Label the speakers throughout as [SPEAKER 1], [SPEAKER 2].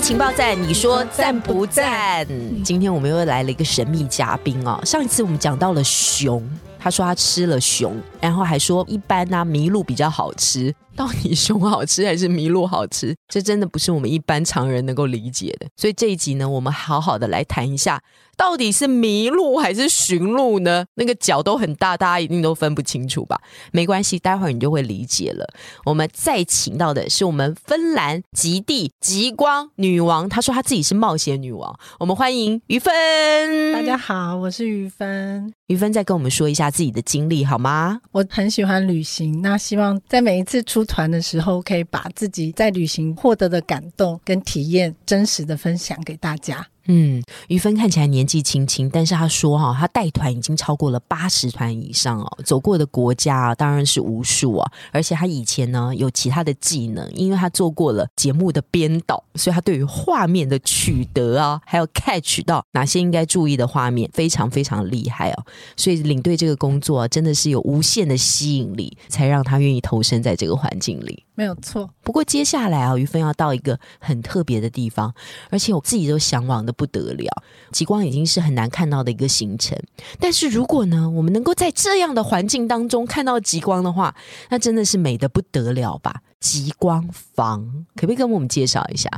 [SPEAKER 1] 情报站，你说赞不赞？今天我们又来了一个神秘嘉宾哦。上一次我们讲到了熊，他说他吃了熊，然后还说一般呢麋鹿比较好吃。到底熊好吃还是麋鹿好吃？这真的不是我们一般常人能够理解的。所以这一集呢，我们好好的来谈一下，到底是麋鹿还是驯鹿呢？那个脚都很大，大家一定都分不清楚吧？没关系，待会儿你就会理解了。我们再请到的是我们芬兰极地极光女王，她说她自己是冒险女王。我们欢迎于芬。
[SPEAKER 2] 大家好，我是于芬。
[SPEAKER 1] 于芬再跟我们说一下自己的经历好吗？
[SPEAKER 2] 我很喜欢旅行，那希望在每一次出团的时候，可以把自己在旅行获得的感动跟体验，真实的分享给大家。
[SPEAKER 1] 嗯，于芬看起来年纪轻轻，但是他说哈，他带团已经超过了八十团以上哦，走过的国家啊当然是无数啊，而且他以前呢有其他的技能，因为他做过了节目的编导，所以他对于画面的取得啊，还有 catch 到哪些应该注意的画面，非常非常厉害哦。所以领队这个工作啊真的是有无限的吸引力，才让他愿意投身在这个环境里。
[SPEAKER 2] 没有错。
[SPEAKER 1] 不过接下来啊，于芬要到一个很特别的地方，而且我自己都向往的不得了。极光已经是很难看到的一个行程，但是如果呢，我们能够在这样的环境当中看到极光的话，那真的是美的不得了吧？极光房可不可以跟我们介绍一下？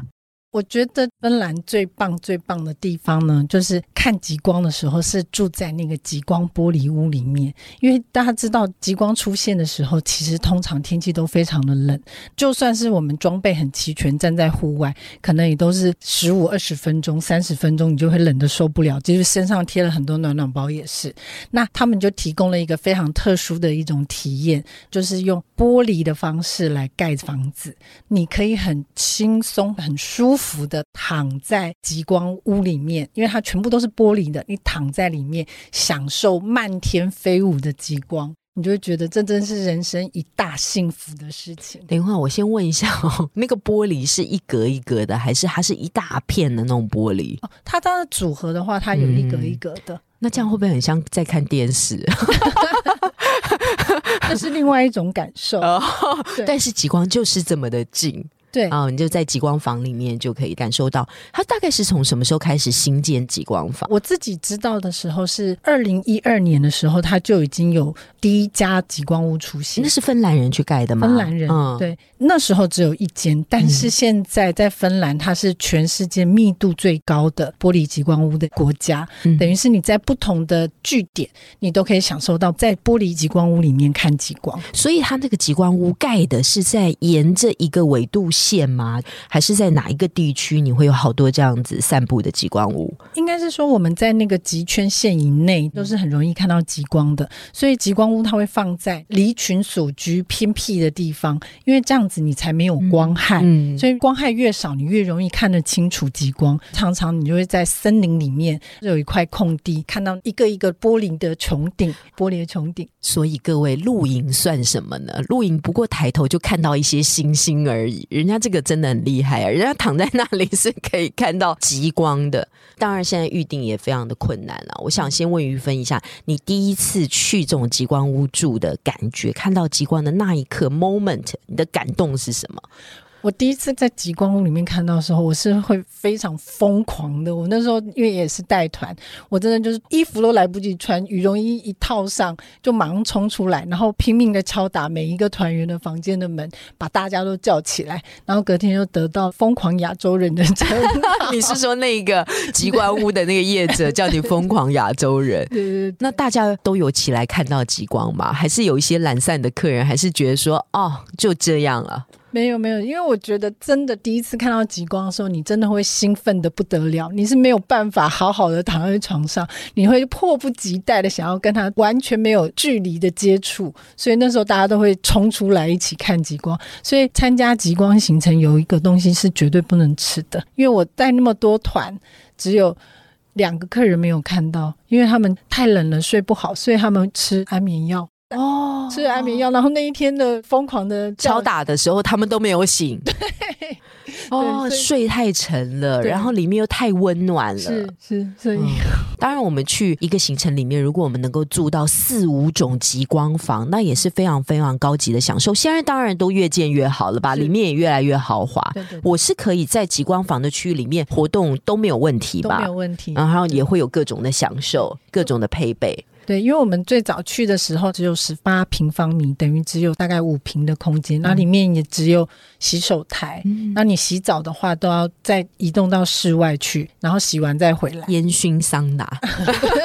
[SPEAKER 2] 我觉得芬兰最棒最棒的地方呢，就是看极光的时候是住在那个极光玻璃屋里面。因为大家知道，极光出现的时候，其实通常天气都非常的冷，就算是我们装备很齐全，站在户外，可能也都是十五二十分钟、三十分钟，你就会冷的受不了，就是身上贴了很多暖暖包也是。那他们就提供了一个非常特殊的一种体验，就是用玻璃的方式来盖房子，你可以很轻松、很舒服。服的躺在极光屋里面，因为它全部都是玻璃的，你躺在里面享受漫天飞舞的极光，你就会觉得这真是人生一大幸福的事情。
[SPEAKER 1] 等一会儿，我先问一下哦，那个玻璃是一格一格的，还是它是一大片的那种玻璃？
[SPEAKER 2] 哦，它当然组合的话，它有一格一格的。
[SPEAKER 1] 那这样会不会很像在看电视？
[SPEAKER 2] 那是另外一种感受。
[SPEAKER 1] 但是极光就是这么的近。
[SPEAKER 2] 对
[SPEAKER 1] 啊，你就在极光房里面就可以感受到，它大概是从什么时候开始新建极光房？
[SPEAKER 2] 我自己知道的时候是二零一二年的时候，它就已经有第一家极光屋出现。
[SPEAKER 1] 那是芬兰人去盖的吗？
[SPEAKER 2] 芬兰人，对，那时候只有一间，但是现在在芬兰，它是全世界密度最高的玻璃极光屋的国家，等于是你在不同的据点，你都可以享受到在玻璃极光屋里面看极光。
[SPEAKER 1] 所以它那个极光屋盖的是在沿着一个纬度。线吗？还是在哪一个地区？你会有好多这样子散布的极光屋？
[SPEAKER 2] 应该是说我们在那个极圈线以内都是很容易看到极光的，所以极光屋它会放在离群所居偏僻的地方，因为这样子你才没有光害。嗯，所以光害越少，你越容易看得清楚极光。常常你就会在森林里面有一块空地，看到一个一个玻璃的穹顶，玻璃的穹顶。
[SPEAKER 1] 所以各位露营算什么呢？露营不过抬头就看到一些星星而已，人家。他这个真的很厉害啊！人家躺在那里是可以看到极光的。当然，现在预定也非常的困难了。我想先问于芬一下，你第一次去这种极光屋住的感觉，看到极光的那一刻 moment，你的感动是什么？
[SPEAKER 2] 我第一次在极光屋里面看到的时候，我是会非常疯狂的。我那时候因为也是带团，我真的就是衣服都来不及穿，羽绒衣一套上就马上冲出来，然后拼命的敲打每一个团员的房间的门，把大家都叫起来，然后隔天又得到“ 疯狂亚洲人”的称号。
[SPEAKER 1] 你是说那个极光屋的那个业者叫你“疯狂亚洲人”？
[SPEAKER 2] 对对对。
[SPEAKER 1] 那大家都有起来看到极光吗？还是有一些懒散的客人，还是觉得说哦就这样了？
[SPEAKER 2] 没有没有，因为我觉得真的第一次看到极光的时候，你真的会兴奋的不得了，你是没有办法好好的躺在床上，你会迫不及待的想要跟他完全没有距离的接触，所以那时候大家都会冲出来一起看极光。所以参加极光行程有一个东西是绝对不能吃的，因为我带那么多团，只有两个客人没有看到，因为他们太冷了，睡不好，所以他们吃安眠药。
[SPEAKER 1] 哦
[SPEAKER 2] 吃安眠药，然后那一天的疯狂的
[SPEAKER 1] 敲打的时候，他们都没有醒。哦，
[SPEAKER 2] 对哦
[SPEAKER 1] 睡太沉了，然后里面又太温暖了。
[SPEAKER 2] 是是，所以、
[SPEAKER 1] 嗯当然，我们去一个行程里面，如果我们能够住到四五种极光房，那也是非常非常高级的享受。现在当然都越建越好了吧，
[SPEAKER 2] 是
[SPEAKER 1] 里面也越来越豪华。
[SPEAKER 2] 对对对
[SPEAKER 1] 我是可以在极光房的区域里面活动都没有问题吧
[SPEAKER 2] 都没有？问题。
[SPEAKER 1] 然后也会有各种的享受，各种的配备。
[SPEAKER 2] 对，因为我们最早去的时候只有十八平方米，等于只有大概五平的空间，那里面也只有洗手台。那你洗澡的话，都要再移动到室外去，然后洗完再回来。
[SPEAKER 1] 烟熏桑拿，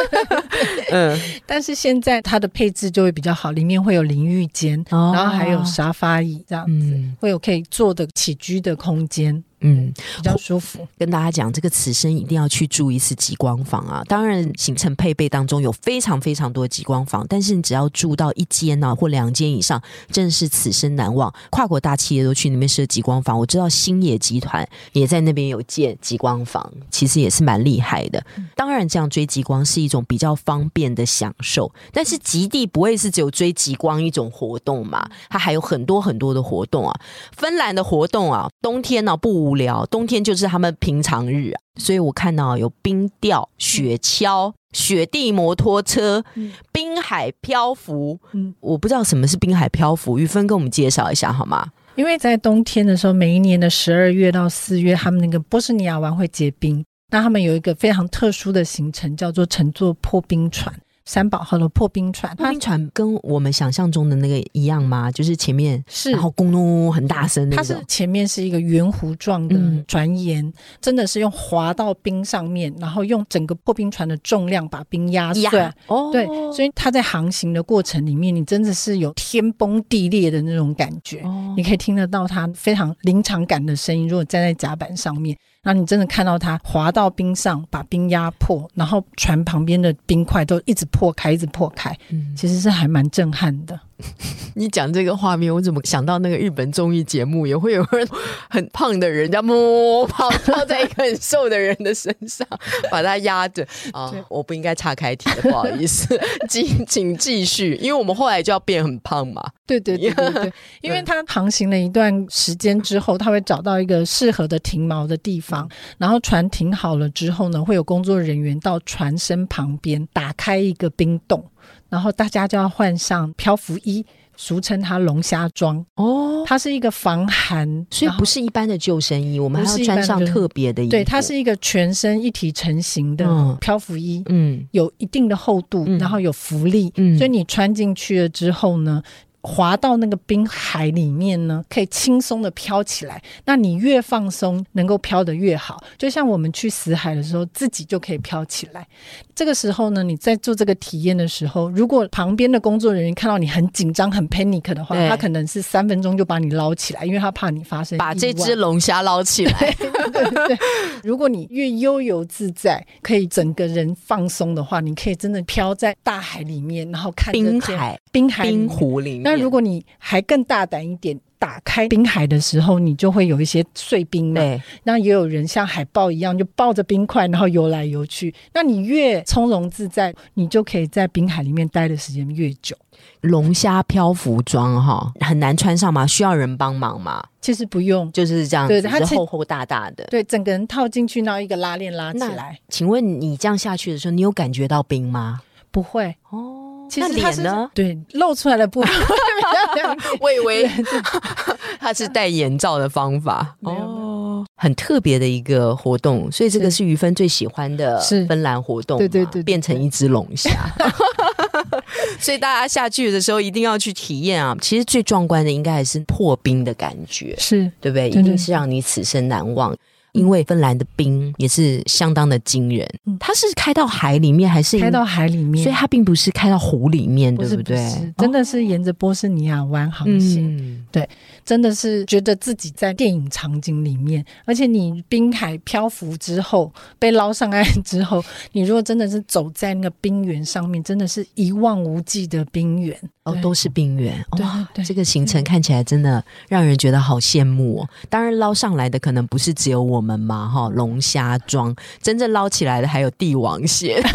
[SPEAKER 1] 嗯，
[SPEAKER 2] 但是现在它的配置就会比较好，里面会有淋浴间，
[SPEAKER 1] 哦。
[SPEAKER 2] 然后还有沙发椅这样子，
[SPEAKER 1] 嗯。
[SPEAKER 2] 会有可以坐的起居的空间，
[SPEAKER 1] 嗯，
[SPEAKER 2] 比较舒服。
[SPEAKER 1] 跟大家讲，这个此生一定要去住一次极光房啊！当然，行程配备当中有非常非常多的极光房，但是你只要住到一间呢、或两间以上，真的是此生难忘。跨国大企业都去那边设极光房，我知道星野集团也在那边有建极光房，其实也是蛮厉害的。当然，这样追极光是一种比较方便的享受，但是极地不会是只有追极光一种活动嘛？它还有很多很多的活动啊。芬兰的活动啊，冬天呢、不无聊，冬天就是他们平常日啊，所以我看到有冰钓、雪橇、雪地摩托车、
[SPEAKER 2] 嗯
[SPEAKER 1] 滨海漂浮。
[SPEAKER 2] 嗯，
[SPEAKER 1] 我不知道什么是滨海漂浮，玉芬跟我们介绍一下好吗？
[SPEAKER 2] 因为在冬天的时候，每一年的十二月到四月，他们那个波士尼亚湾会结冰。那他们有一个非常特殊的行程，叫做乘坐破冰船。三宝号的破冰船，
[SPEAKER 1] 破冰船跟我们想象中的那个一样吗？就是前面
[SPEAKER 2] 是
[SPEAKER 1] 然后咕噜很大声那
[SPEAKER 2] 它是。前面是一个圆弧状的
[SPEAKER 1] 嗯
[SPEAKER 2] 船沿，真的是用滑到冰上面，然后用整个破冰船的重量把冰压碎。对，所以它在航行的过程里面，你真的是有天崩地裂的那种感觉。
[SPEAKER 1] 哦
[SPEAKER 2] 你可以听得到它非常临场感的声音。如果站在甲板上面，然后你真的看到它滑到冰上，把冰压破，然后船旁边的冰块都一直破开，一直破开，
[SPEAKER 1] 嗯
[SPEAKER 2] 其实是还蛮震撼的。
[SPEAKER 1] 你讲这个画面，我怎么想到那个日本综艺节目，也会有人很胖的人，这样摸 跑跳在一个很瘦的人的身上，把他压着。啊，我不应该岔开题的，不好意思，请请继续，因为我们后来就要变很胖嘛。
[SPEAKER 2] 对对对对对，因为他航行了一段时间之后，他会找到一个适合的停锚的地方，然后船停好了之后呢，会有工作人员到船身旁边打开一个冰洞，然后大家就要换上漂浮衣，俗称它龙虾装，
[SPEAKER 1] 哦，
[SPEAKER 2] 它是一个防寒，
[SPEAKER 1] 所以不是一般的救生衣，我们还要穿上特别的衣服。
[SPEAKER 2] 对，它是一个全身一体成型的
[SPEAKER 1] 嗯。
[SPEAKER 2] 漂浮衣。
[SPEAKER 1] 嗯。
[SPEAKER 2] 有一定的厚度，
[SPEAKER 1] 嗯。
[SPEAKER 2] 然后有浮力，
[SPEAKER 1] 嗯。
[SPEAKER 2] 所以你穿进去了之后呢，滑到那个冰海里面呢，可以轻松的飘起来。那你越放松，能够飘得越好。就像我们去死海的时候，自己就可以飘起来。这个时候呢，你在做这个体验的时候，如果旁边的工作人员看到你很紧张、很 panic 的话，他可能是三分钟就把你捞起来，因为他怕你发生
[SPEAKER 1] 把这只龙虾捞起来。
[SPEAKER 2] 对如果你越悠游自在，可以整个人放松的话，你可以真的飘在大海里面，然后看
[SPEAKER 1] 冰海、
[SPEAKER 2] 冰海
[SPEAKER 1] 冰。湖里面。
[SPEAKER 2] 那如果你还更大胆一点，打开冰海的时候，你就会有一些碎冰那也有人像海豹一样，就抱着冰块，然后游来游去。那你越从容自在，你就可以在冰海里面待的时间越久。
[SPEAKER 1] 龙虾漂浮装哈很难穿上吗？需要人帮忙吗？
[SPEAKER 2] 其实不用，
[SPEAKER 1] 就是这样子，
[SPEAKER 2] 对它
[SPEAKER 1] 是厚厚大大的。
[SPEAKER 2] 对，整个人套进去，然后一个拉链拉起来，
[SPEAKER 1] 请问你这样下去的时候，你有感觉到冰吗？
[SPEAKER 2] 不会。
[SPEAKER 1] 哦，
[SPEAKER 2] 其实
[SPEAKER 1] 脸呢？？
[SPEAKER 2] 对，露出来的部分。
[SPEAKER 1] 我以为 它是戴眼罩的方法哦，很特别的一个活动，所以这个是于芬最喜欢的
[SPEAKER 2] 是
[SPEAKER 1] 芬兰活动嘛，
[SPEAKER 2] 对对对对
[SPEAKER 1] 变成一只龙虾。所以大家下去的时候一定要去体验啊！其实最壮观的应该还是破冰的感觉，
[SPEAKER 2] 是
[SPEAKER 1] 对不对一定是让你此生难忘。因为芬兰的冰也是相当的惊人，
[SPEAKER 2] 嗯
[SPEAKER 1] 它是开到海里面还是
[SPEAKER 2] 开到海里面，
[SPEAKER 1] 所以它并不是开到湖里面，
[SPEAKER 2] 不
[SPEAKER 1] 对不对？
[SPEAKER 2] 是真的是沿着波斯尼亚湾航线。
[SPEAKER 1] 嗯
[SPEAKER 2] 真的是觉得自己在电影场景里面。而且你滨海漂浮之后，被捞上岸之后，你如果真的是走在那个冰原上面，真的是一望无际的冰原
[SPEAKER 1] 哦，都是冰原。
[SPEAKER 2] 对
[SPEAKER 1] 这个行程看起来真的让人觉得好羡慕哦。当然，捞上来的可能不是只有我们嘛，哈，龙虾庄真正捞起来的还有帝王蟹。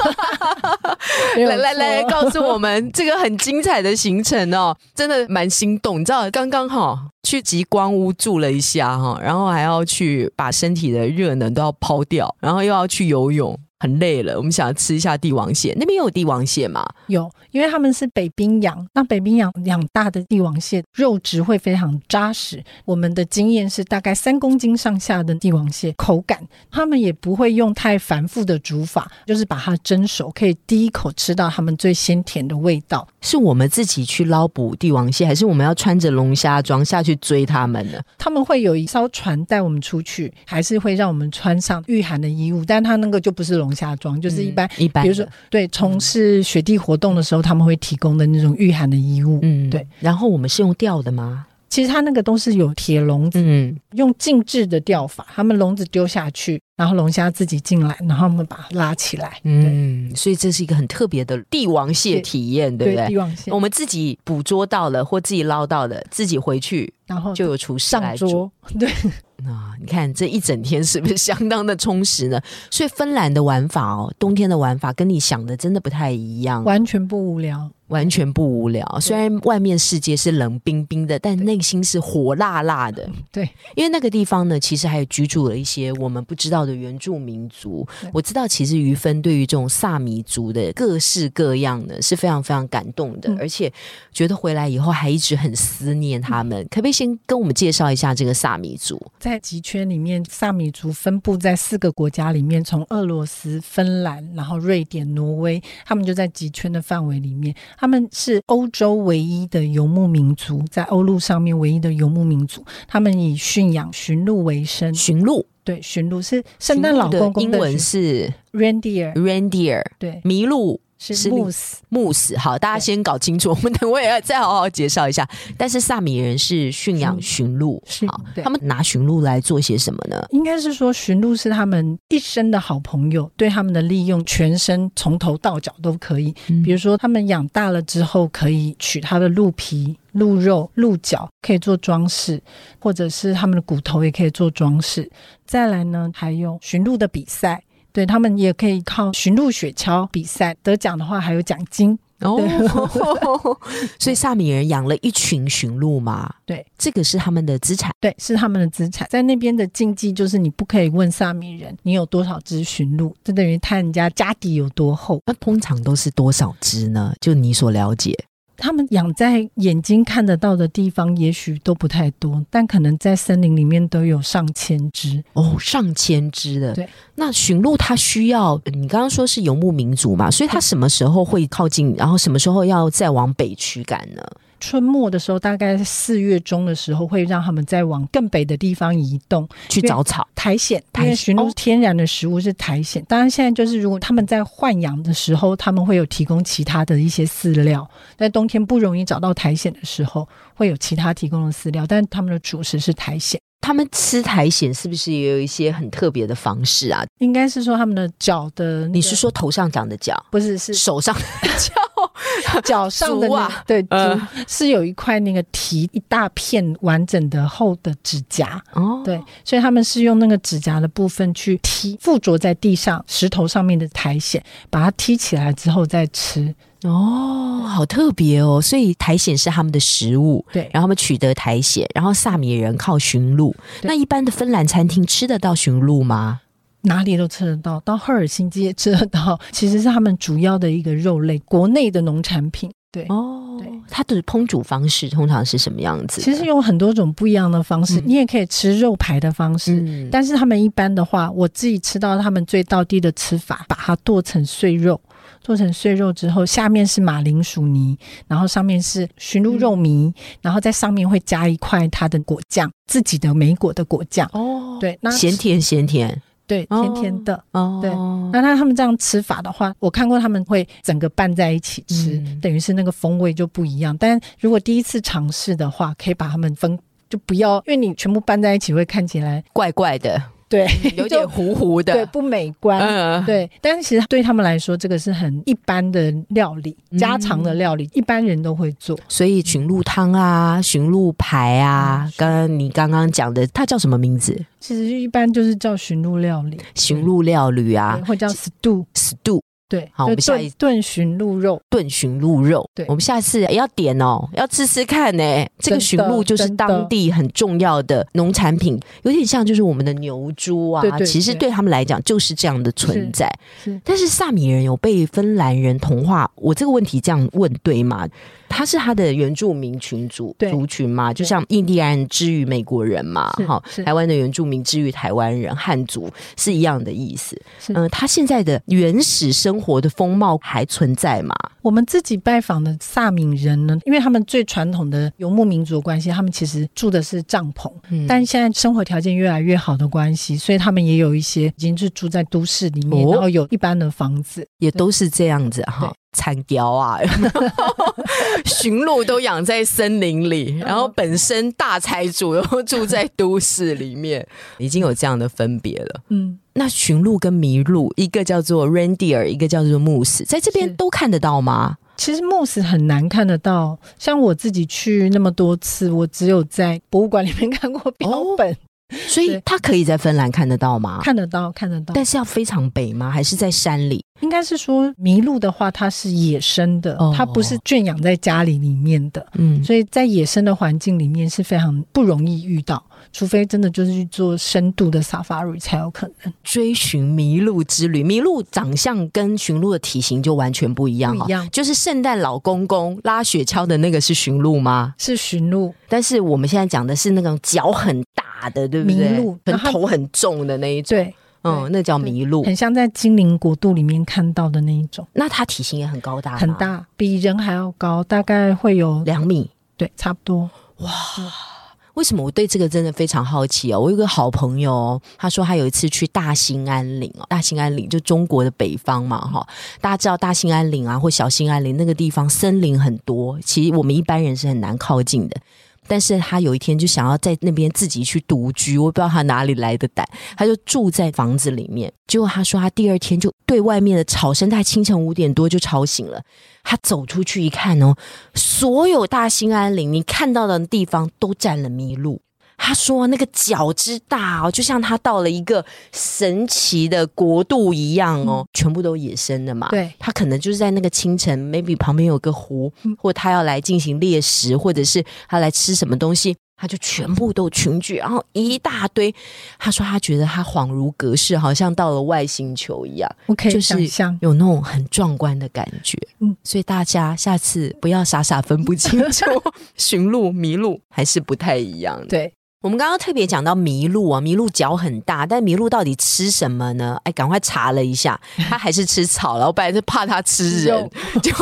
[SPEAKER 1] 来来来，告诉我们这个很精彩的行程哦，真的蛮心动。你知道，刚刚哈去极光屋住了一下哈，然后还要去把身体的热能都要抛掉，然后又要去游泳，很累了。我们想吃一下帝王蟹，那边有帝王蟹吗？
[SPEAKER 2] 有，因为他们是北冰洋，那北冰洋养大的帝王蟹肉质会非常扎实。我们的经验是大概三公斤上下的帝王蟹，口感他们也不会用太繁复的煮法，就是把它蒸熟，可以第一口吃到他们最鲜甜的味道。
[SPEAKER 1] 是我们自己去捞捕帝王蟹，还是我们要穿着龙虾装下去追他们呢？
[SPEAKER 2] 他们会有一艘船带我们出去，还是会让我们穿上御寒的衣物，但他那个就不是龙虾装，就是一般。
[SPEAKER 1] 一般，
[SPEAKER 2] 比如说，对从事雪地活动的时候，他们会提供的那种御寒的衣物。
[SPEAKER 1] 嗯
[SPEAKER 2] 对。
[SPEAKER 1] 然后我们是用吊的吗？
[SPEAKER 2] 其实它那个都是有铁笼子，
[SPEAKER 1] 嗯，
[SPEAKER 2] 用静置的钓法，他们笼子丢下去，然后龙虾自己进来，然后我们把它拉起来。
[SPEAKER 1] 嗯，所以这是一个很特别的帝王蟹体验，对不对？
[SPEAKER 2] 帝王蟹
[SPEAKER 1] 我，们自己捕捉到了或自己捞到的，自己回去
[SPEAKER 2] 然后
[SPEAKER 1] 就有厨师来煮。
[SPEAKER 2] 上桌。对，
[SPEAKER 1] 啊，你看这一整天是不是相当的充实呢？所以芬兰的玩法哦，冬天的玩法跟你想的真的不太一样，
[SPEAKER 2] 完全不无聊。
[SPEAKER 1] 完全不无聊。虽然外面世界是冷冰冰的，但内心是火辣辣的。
[SPEAKER 2] 对，
[SPEAKER 1] 因为那个地方呢，其实还有居住了一些我们不知道的原住民族。我知道，其实于芬对于这种萨米族的各式各样的是非常非常感动的，
[SPEAKER 2] 嗯
[SPEAKER 1] 而且觉得回来以后还一直很思念他们。可不可以先跟我们介绍一下这个萨米族？
[SPEAKER 2] 在极圈里面，萨米族分布在四个国家里面，从俄罗斯、芬兰，然后瑞典、挪威，他们就在极圈的范围里面。他们是欧洲唯一的游牧民族，在欧陆上面唯一的游牧民族。他们以驯养驯鹿为生。
[SPEAKER 1] 驯鹿，
[SPEAKER 2] 对，驯鹿是圣诞老公
[SPEAKER 1] 驯鹿的英文是 reindeer，reindeer，
[SPEAKER 2] 对，
[SPEAKER 1] 麋鹿
[SPEAKER 2] 是
[SPEAKER 1] 是
[SPEAKER 2] moose。
[SPEAKER 1] 牧死。好，大家先搞清楚，我们等会再好好介绍一下。但是萨米人是驯养驯鹿，
[SPEAKER 2] 是
[SPEAKER 1] 好，他们拿驯鹿来做些什么呢？
[SPEAKER 2] 应该是说，驯鹿是他们一生的好朋友，对他们的利用全身从头到脚都可以。
[SPEAKER 1] 嗯
[SPEAKER 2] 比如说，他们养大了之后，可以取它的鹿皮、鹿肉、鹿角，可以做装饰，或者是他们的骨头也可以做装饰。再来呢，还有驯鹿的比赛，对他们也可以靠驯鹿雪橇比赛得奖的话，还有奖金。
[SPEAKER 1] 哦，所以萨米人养了一群驯鹿嘛，
[SPEAKER 2] 对，
[SPEAKER 1] 这个是他们的资产。
[SPEAKER 2] 对，是他们的资产。在那边的禁忌就是，你不可以问萨米人你有多少只驯鹿，这等于看人家家底有多厚。
[SPEAKER 1] 那通常都是多少只呢？就你所了解，
[SPEAKER 2] 他们养在眼睛看得到的地方，也许都不太多，但可能在森林里面都有上千只。
[SPEAKER 1] 哦，上千只的。
[SPEAKER 2] 对，
[SPEAKER 1] 那驯鹿它需要，你刚刚说是游牧民族嘛，所以它什么时候会靠近，然后什么时候要再往北驱赶呢？
[SPEAKER 2] 春末的时候，大概四月中的时候，会让他们再往更北的地方移动。
[SPEAKER 1] 去找草。
[SPEAKER 2] 苔藓，
[SPEAKER 1] 苔藓
[SPEAKER 2] 因为驯鹿
[SPEAKER 1] 哦
[SPEAKER 2] 天然的食物是苔藓。当然，现在就是如果他们在换养的时候，他们会有提供其他的一些饲料。在冬天不容易找到苔藓的时候，会有其他提供的饲料，但他们的主食是苔藓。
[SPEAKER 1] 他们吃苔藓是不是也有一些很特别的方式啊？
[SPEAKER 2] 应该是说他们的脚的、那个
[SPEAKER 1] 你是说头上长的脚，
[SPEAKER 2] 不是是
[SPEAKER 1] 手上？
[SPEAKER 2] 脚上的那
[SPEAKER 1] 足啊
[SPEAKER 2] 对，
[SPEAKER 1] 呃
[SPEAKER 2] 足是有一块那个提一大片完整的厚的指甲，
[SPEAKER 1] 哦，
[SPEAKER 2] 对，所以他们是用那个指甲的部分去踢附着在地上石头上面的苔藓，把它踢起来之后再吃。
[SPEAKER 1] 哦，好特别哦！所以苔藓是他们的食物，
[SPEAKER 2] 对，
[SPEAKER 1] 然后他们取得苔藓，然后萨米人靠驯鹿。那一般的芬兰餐厅吃得到驯鹿吗？
[SPEAKER 2] 哪里都吃得到，到赫尔辛基也吃得到。其实是他们主要的一个肉类，国内的农产品。对，
[SPEAKER 1] 哦
[SPEAKER 2] 对，
[SPEAKER 1] 它的烹煮方式通常是什么样子？
[SPEAKER 2] 其实有很多种不一样的方式，
[SPEAKER 1] 嗯
[SPEAKER 2] 你也可以吃肉排的方式。
[SPEAKER 1] 嗯，
[SPEAKER 2] 但是他们一般的话，我自己吃到他们最到地的吃法，把它剁成碎肉，剁成碎肉之后，下面是马铃薯泥，然后上面是驯鹿肉糜，然后在上面会加一块它的果酱，自己的梅果的果酱。
[SPEAKER 1] 哦，
[SPEAKER 2] 对，那
[SPEAKER 1] 咸甜咸甜
[SPEAKER 2] 对
[SPEAKER 1] 哦
[SPEAKER 2] 甜甜的。
[SPEAKER 1] 哦，
[SPEAKER 2] 对那他他们这样吃法的话，我看过他们会整个拌在一起吃，
[SPEAKER 1] 嗯
[SPEAKER 2] 等于是那个风味就不一样。但如果第一次尝试的话，可以把它们分就不要，因为你全部拌在一起会看起来
[SPEAKER 1] 怪怪的，
[SPEAKER 2] 对
[SPEAKER 1] 有点糊糊的，
[SPEAKER 2] 对不美观。
[SPEAKER 1] 嗯，
[SPEAKER 2] 对，但是其实对他们来说，这个是很一般的料理，家常的料理，一般人都会做。
[SPEAKER 1] 所以驯鹿汤啊，驯鹿排啊，刚刚你刚刚讲的，它叫什么名字？
[SPEAKER 2] 其实一般就是叫驯鹿料理，
[SPEAKER 1] 驯鹿料理啊
[SPEAKER 2] 对，或叫 stew。
[SPEAKER 1] ，stew
[SPEAKER 2] 对，
[SPEAKER 1] 好我们下一
[SPEAKER 2] 炖炖驯鹿肉。
[SPEAKER 1] 炖寻鹿肉。
[SPEAKER 2] 对
[SPEAKER 1] 我们下次也要点哦，要吃吃看呢。这个寻鹿就是当地很重要的农产品，有点像就是我们的牛猪啊。其实对他们来讲就是这样的存在。
[SPEAKER 2] 是
[SPEAKER 1] 但是萨米人有被芬兰人同化，我这个问题这样问对吗？他是他的原住民群族族群嘛，就像印第安人之于美国人嘛，
[SPEAKER 2] 是
[SPEAKER 1] 哈，台湾的原住民之于台湾人汉族是一样的意思。
[SPEAKER 2] 是
[SPEAKER 1] 嗯、他现在的原始生活的风貌还存在吗？
[SPEAKER 2] 我们自己拜访的萨敏人呢，因为他们最传统的游牧民族的关系，他们其实住的是帐篷，
[SPEAKER 1] 嗯
[SPEAKER 2] 但现在生活条件越来越好的关系，所以他们也有一些已经是住在都市里面，
[SPEAKER 1] 哦
[SPEAKER 2] 然后有一般的房子。
[SPEAKER 1] 也都是这样子哈
[SPEAKER 2] 对。
[SPEAKER 1] 惨雕啊，驯鹿都养在森林里，然后本身大财主 又住在都市里面，已经有这样的分别了。
[SPEAKER 2] 嗯，
[SPEAKER 1] 那驯鹿跟麋鹿，一个叫做 reindeer，一个叫做 moose，在这边都看得到吗？
[SPEAKER 2] 其实慕斯很难看得到，像我自己去那么多次，我只有在博物馆里面看过标本，
[SPEAKER 1] 所以
[SPEAKER 2] 对
[SPEAKER 1] 它可以在芬兰看得到吗？
[SPEAKER 2] 看得到，看得到。
[SPEAKER 1] 但是要非常北吗？还是在山里？
[SPEAKER 2] 应该是说麋鹿的话，它是野生的，
[SPEAKER 1] 哦
[SPEAKER 2] 它不是圈养在家里里面的。
[SPEAKER 1] 嗯，
[SPEAKER 2] 所以在野生的环境里面是非常不容易遇到，除非真的就是去做深度的 safari 才有可能。
[SPEAKER 1] 追寻麋鹿之旅，麋鹿长相跟驯鹿的体型就完全不一样哈
[SPEAKER 2] 不一样
[SPEAKER 1] 就是圣诞老公公拉雪橇的那个是驯鹿吗？
[SPEAKER 2] 是驯鹿，
[SPEAKER 1] 但是我们现在讲的是那种脚很大的，对不对？
[SPEAKER 2] 麋鹿
[SPEAKER 1] 很
[SPEAKER 2] 然后
[SPEAKER 1] 头很重的那一种。
[SPEAKER 2] 对，
[SPEAKER 1] 嗯，那叫麋鹿。
[SPEAKER 2] 很像在精灵国度里面看到的那一种，
[SPEAKER 1] 那它体型也很高大，
[SPEAKER 2] 很，大，比人还要高，大概会有
[SPEAKER 1] 两米。
[SPEAKER 2] 对，差不多。
[SPEAKER 1] 哇为什么我对这个真的非常好奇哦？我有个好朋友哦，他说他有一次去大兴安岭哦，大兴安岭就中国的北方嘛，哈，大家知道大兴安岭啊或小兴安岭那个地方森林很多，其实我们一般人是很难靠近的。但是他有一天就想要在那边自己去独居，我不知道他哪里来的胆，他就住在房子里面。结果他说他第二天就对外面的吵声，大概清晨五点多就吵醒了。他走出去一看哦，所有大兴安岭你看到的地方都占了麋鹿。他说那个脚之大哦，就像他到了一个神奇的国度一样哦，全部都野生的嘛。
[SPEAKER 2] 对
[SPEAKER 1] 他可能就是在那个清晨，maybe 旁边有个湖，或他要来进行猎食，或者是他来吃什么东西。他就全部都群聚，然后一大堆。他说他觉得他恍如隔世，好像到了外星球一样。
[SPEAKER 2] 我可以
[SPEAKER 1] 就是有那种很壮观的感觉。嗯
[SPEAKER 2] 嗯，
[SPEAKER 1] 所以大家下次不要傻傻分不清楚 寻路迷路还是不太一样的。
[SPEAKER 2] 对，
[SPEAKER 1] 我们刚刚特别讲到麋鹿啊，麋鹿脚很大，但麋鹿到底吃什么呢？哎，赶快查了一下，它还是吃草了。我本来是怕它吃人，就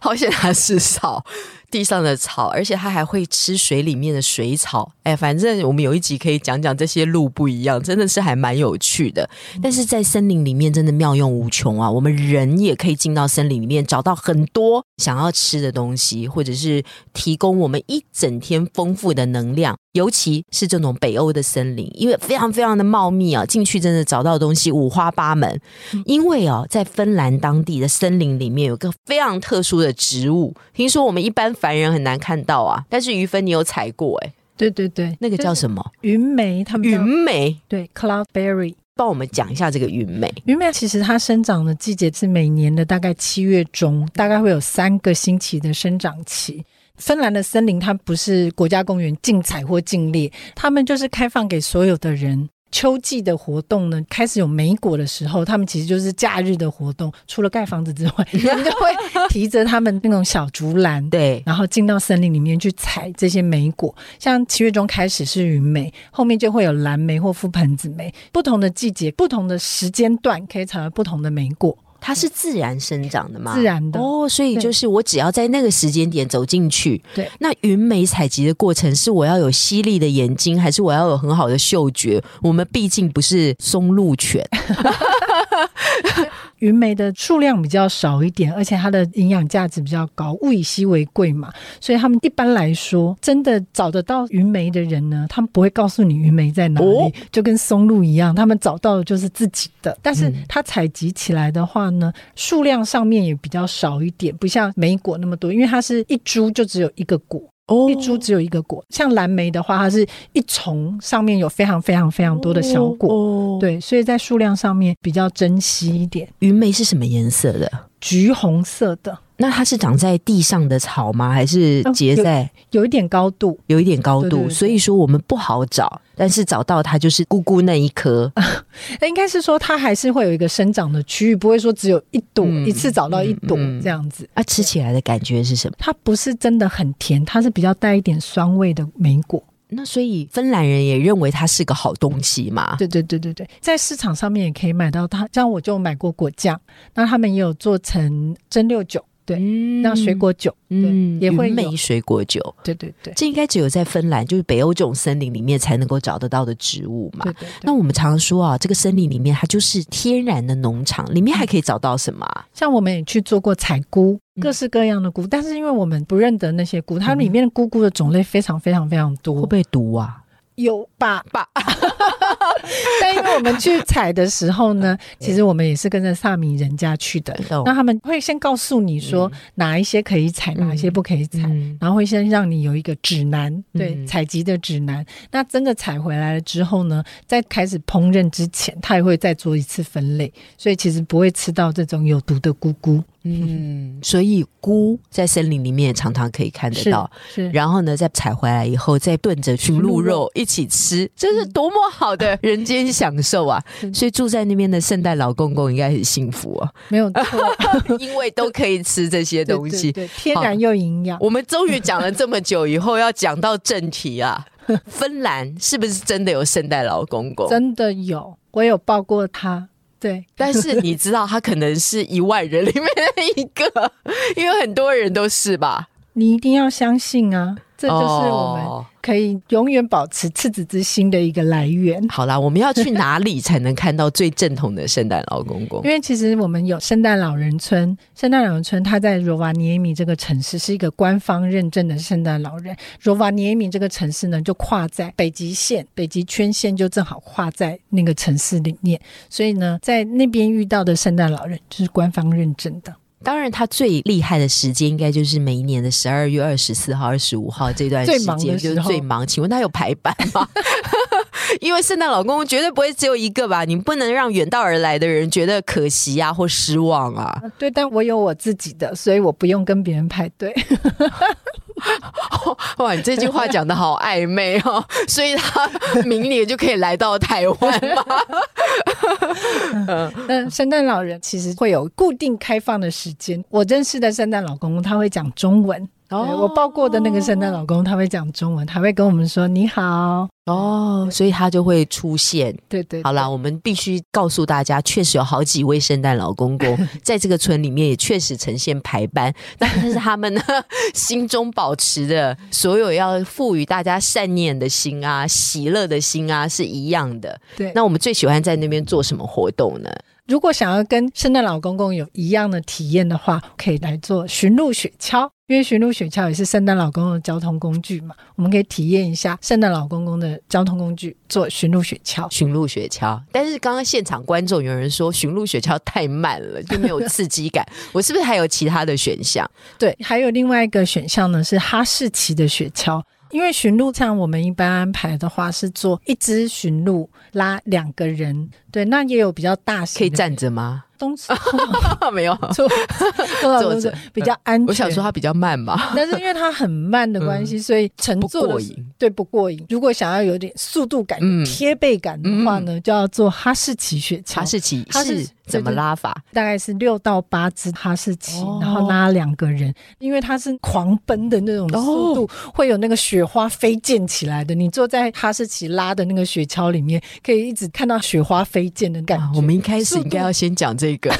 [SPEAKER 1] 好险它吃草，地上的草，而且它还会吃水里面的水草。哎，反正我们有一集可以讲讲这些路不一样，真的是还蛮有趣的。但是在森林里面真的妙用无穷啊！我们人也可以进到森林里面，找到很多想要吃的东西，或者是提供我们一整天丰富的能量。尤其是这种北欧的森林，因为非常非常的茂密啊，进去真的找到的东西五花八门。因为哦，在芬兰当地的森林里面有个非常特殊的植物，听说我们一般凡人很难看到啊。但是于芬你有采过哎、
[SPEAKER 2] 对对对，
[SPEAKER 1] 那个叫？什么？
[SPEAKER 2] 云梅，他们
[SPEAKER 1] 云
[SPEAKER 2] 叫
[SPEAKER 1] 梅，
[SPEAKER 2] 对 cloudberry。
[SPEAKER 1] 帮我们讲一下这个云梅。
[SPEAKER 2] 云梅其实它生长的季节是每年的大概七月中，大概会有三个星期的生长期。芬兰的森林它不是国家公园禁采或禁猎，他们就是开放给所有的人。秋季的活动呢，开始有梅果的时候，他们其实就是假日的活动。除了盖房子之外，他们就会提着他们那种小竹篮，
[SPEAKER 1] 对，
[SPEAKER 2] 然后进到森林里面去采这些梅果。像七月中开始是云梅，后面就会有蓝莓或覆盆子梅。不同的季节、不同的时间段，可以采到不同的梅果。
[SPEAKER 1] 它是自然生长的吗？
[SPEAKER 2] 自然的
[SPEAKER 1] 哦，所以就是我只要在那个时间点走进去，
[SPEAKER 2] 对。
[SPEAKER 1] 那云莓采集的过程是我要有犀利的眼睛，还是我要有很好的嗅觉？我们毕竟不是松鹿犬。
[SPEAKER 2] 云梅的数量比较少一点，而且它的营养价值比较高，物以稀为贵嘛，所以他们一般来说，真的找得到云梅的人呢，他们不会告诉你云梅在哪里，
[SPEAKER 1] 哦
[SPEAKER 2] 就跟松露一样，他们找到的就是自己的。但是
[SPEAKER 1] 嗯
[SPEAKER 2] 它采集起来的话呢，数量上面也比较少一点，不像梅果那么多，因为它是一株就只有一个果。
[SPEAKER 1] 哦
[SPEAKER 2] 一株只有一个果，像蓝莓的话，它是一丛上面有非常非常非常多的小果，
[SPEAKER 1] 哦，
[SPEAKER 2] 对，所以在数量上面比较珍惜一点。
[SPEAKER 1] 云莓是什么颜色的？
[SPEAKER 2] 橘红色的，
[SPEAKER 1] 那它是长在地上的草吗？还是
[SPEAKER 2] 哦
[SPEAKER 1] 结在
[SPEAKER 2] 有一点高度，
[SPEAKER 1] 有一点高度？
[SPEAKER 2] 对对对
[SPEAKER 1] 所以说我们不好找，但是找到它就是咕咕那一颗。
[SPEAKER 2] 那 应该是说它还是会有一个生长的区域，不会说只有一朵、
[SPEAKER 1] 嗯
[SPEAKER 2] 一次找到一朵
[SPEAKER 1] 嗯嗯
[SPEAKER 2] 这样子。
[SPEAKER 1] 啊，吃起来的感觉是什么？
[SPEAKER 2] 它不是真的很甜，它是比较带一点酸味的莓果。
[SPEAKER 1] 那所以芬兰人也认为它是个好东西嘛？
[SPEAKER 2] 对对对对对，在市场上面也可以买到它。像我就买过果酱，那他们也有做成蒸馏酒，对，
[SPEAKER 1] 嗯
[SPEAKER 2] 那水果酒，
[SPEAKER 1] 嗯
[SPEAKER 2] 对，也会有
[SPEAKER 1] 云梅水果酒。
[SPEAKER 2] 对对对
[SPEAKER 1] 这应该只有在芬兰，就是北欧这种森林里面才能够找得到的植物嘛。
[SPEAKER 2] 对对对。
[SPEAKER 1] 那我们常常说啊，这个森林里面它就是天然的农场，里面还可以找到什么、啊？
[SPEAKER 2] 像我们也去做过采菇，
[SPEAKER 1] 嗯
[SPEAKER 2] 各式各样的菇，但是因为我们不认得那些菇，它里面的菇菇的种类非常非常非常多
[SPEAKER 1] 会
[SPEAKER 2] 多
[SPEAKER 1] 不，会毒啊？
[SPEAKER 2] 有吧
[SPEAKER 1] 吧？
[SPEAKER 2] 但因为我们去采的时候呢，其实我们也是跟着萨米人家去的，那他们会先告诉你说哪一些可以采，哪一些不可以采。
[SPEAKER 1] 嗯
[SPEAKER 2] 然后会先让你有一个指南，对、
[SPEAKER 1] 嗯
[SPEAKER 2] 采集的指南。那真的采回来了之后呢，在开始烹饪之前，他也会再做一次分类，所以其实不会吃到这种有毒的菇菇。
[SPEAKER 1] 嗯，所以菇在森林里面也常常可以看得到。
[SPEAKER 2] 是
[SPEAKER 1] 然后呢，再采回来以后，再炖着去鹿肉
[SPEAKER 2] 肉
[SPEAKER 1] 一起吃，这是多么好的 人间享受啊！
[SPEAKER 2] 是
[SPEAKER 1] 所以住在那边的圣诞老公公应该很幸福啊，
[SPEAKER 2] 没有错，
[SPEAKER 1] 因为都可以吃这些东西。
[SPEAKER 2] 对对对天然又营养。
[SPEAKER 1] 我们终于讲了这么久以后，要讲到正题啊！芬兰是不是真的有圣诞老公公？
[SPEAKER 2] 真的有，我有抱过它。对，
[SPEAKER 1] 但是你知道，他可能是一万人里面的一个，因为很多人都是吧。
[SPEAKER 2] 你一定要相信啊，这就是我们
[SPEAKER 1] 哦
[SPEAKER 2] 可以永远保持赤子之心的一个来源。
[SPEAKER 1] 好啦，我们要去哪里才能看到最正统的圣诞老公公
[SPEAKER 2] 因？为其实我们有圣诞老人村，圣诞老人村它在罗瓦涅米这个城市是一个官方认证的圣诞老人。罗瓦涅米这个城市呢，就跨在北极线，北极圈线就正好跨在那个城市里面，所以呢，在那边遇到的圣诞老人就是官方认证的。
[SPEAKER 1] 当然，他最厉害的时间应该就是每一年的十二月二十四号、二十五号这段时间，就是最忙。请问他有排版吗？因为圣诞老公公绝对不会只有一个吧？你不能让远道而来的人觉得可惜啊或失望啊。
[SPEAKER 2] 啊对，但我有我自己的，所以我不用跟别人排队。
[SPEAKER 1] 哇，你这句话讲的好暧昧哦，所以他明年就可以来到台湾吗？
[SPEAKER 2] 那圣诞老人其实会有固定开放的时间。我认识的圣诞老公公他会讲中文，对我抱过的那个圣诞老公他会讲中文，他会跟我们说你好。
[SPEAKER 1] 哦，所以他就会出现。
[SPEAKER 2] 对对，
[SPEAKER 1] 好啦，我们必须告诉大家，确实有好几位圣诞老公公 在这个村里面，也确实呈现排班，但是他们呢 心中保持的所有要赋予大家善念的心啊、喜乐的心啊是一样的。
[SPEAKER 2] 对。
[SPEAKER 1] 那我们最喜欢在那边做什么活动呢？
[SPEAKER 2] 如果想要跟圣诞老公公有一样的体验的话，可以来做驯鹿雪橇，因为驯鹿雪橇也是圣诞老公公的交通工具嘛，我们可以体验一下圣诞老公公的交通工具，做驯鹿雪橇。
[SPEAKER 1] 驯鹿雪橇，但是刚刚现场观众有人说驯鹿雪橇太慢了，就没有刺激感。我是不是还有其他的选项？
[SPEAKER 2] 对，还有另外一个选项呢是哈士奇的雪橇。因为驯鹿像我们一般安排的话是做一只驯鹿拉两个人，对，那也有比较大型，
[SPEAKER 1] 可以站着吗？
[SPEAKER 2] 东西
[SPEAKER 1] 没有，
[SPEAKER 2] 坐 坐
[SPEAKER 1] 坐着
[SPEAKER 2] 比较安全。
[SPEAKER 1] 我想说它比较慢吧，
[SPEAKER 2] 但是因为它很慢的关系，所以乘坐的时
[SPEAKER 1] 过瘾。
[SPEAKER 2] 对不过瘾。如果想要有点速度感、
[SPEAKER 1] 嗯
[SPEAKER 2] 贴背感的话呢，就要做哈士奇雪橇。
[SPEAKER 1] 哈士奇
[SPEAKER 2] 哈士
[SPEAKER 1] 是怎么拉法？
[SPEAKER 2] 大概是六到八只哈士奇，
[SPEAKER 1] 哦
[SPEAKER 2] 然后拉两个人，因为它是狂奔的那种速
[SPEAKER 1] 哦
[SPEAKER 2] 度，会有那个雪花飞溅起来的。你坐在哈士奇拉的那个雪橇里面，可以一直看到雪花飞推荐的感觉。
[SPEAKER 1] 我们一开始应该要先讲这个，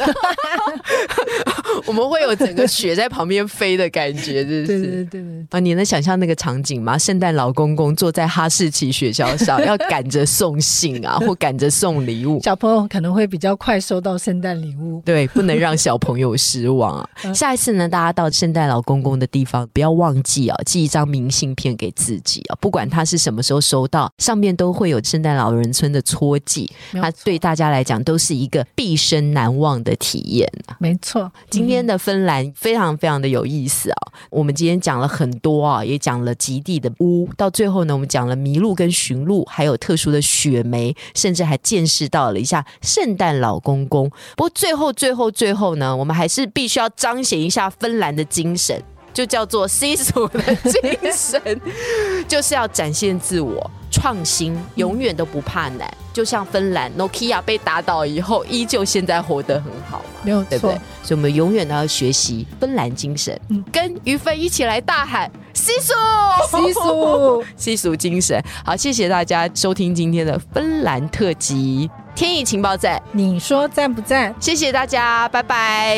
[SPEAKER 1] 我们会有整个雪在旁边飞的感觉，是不
[SPEAKER 2] 对
[SPEAKER 1] 是？
[SPEAKER 2] 对对对，
[SPEAKER 1] 啊，你能想象那个场景吗？圣诞老公公坐在哈士奇雪橇上，要赶着送信啊，或赶着送礼物。
[SPEAKER 2] 小朋友可能会比较快收到圣诞礼物。
[SPEAKER 1] 对，不能让小朋友失望啊！下一次呢，大家到圣诞老公公的地方，不要忘记啊，寄一张明信片给自己啊，不管他是什么时候收到，上面都会有圣诞老人村的戳记，它
[SPEAKER 2] 没有错
[SPEAKER 1] 对大家来讲都是一个毕生难忘的体验啊。
[SPEAKER 2] 没错，
[SPEAKER 1] 今天的芬兰非常非常的有意思啊！我们今天讲了很多啊，也讲了极地的屋，到最后呢，我们讲了麋鹿跟驯鹿，还有特殊的雪梅，甚至还见识到了一下圣诞老公公。不过最后最后最后呢，我们还是必须要彰显一下芬兰的精神。就叫做 C 组的精神，就是要展现自我、创新，永远都不怕难。就像芬兰 Nokia 被打倒以后，依旧现在活得很好嘛。
[SPEAKER 2] 没有错
[SPEAKER 1] 对不对。？所以我们永远都要学习芬兰精神，
[SPEAKER 2] 嗯
[SPEAKER 1] 跟于飞一起来大喊西蜀
[SPEAKER 2] 习俗，
[SPEAKER 1] 西蜀 精神。好，谢谢大家收听今天的芬兰特辑《天意情报站》，
[SPEAKER 2] 你说赞不赞？
[SPEAKER 1] 谢谢大家，拜拜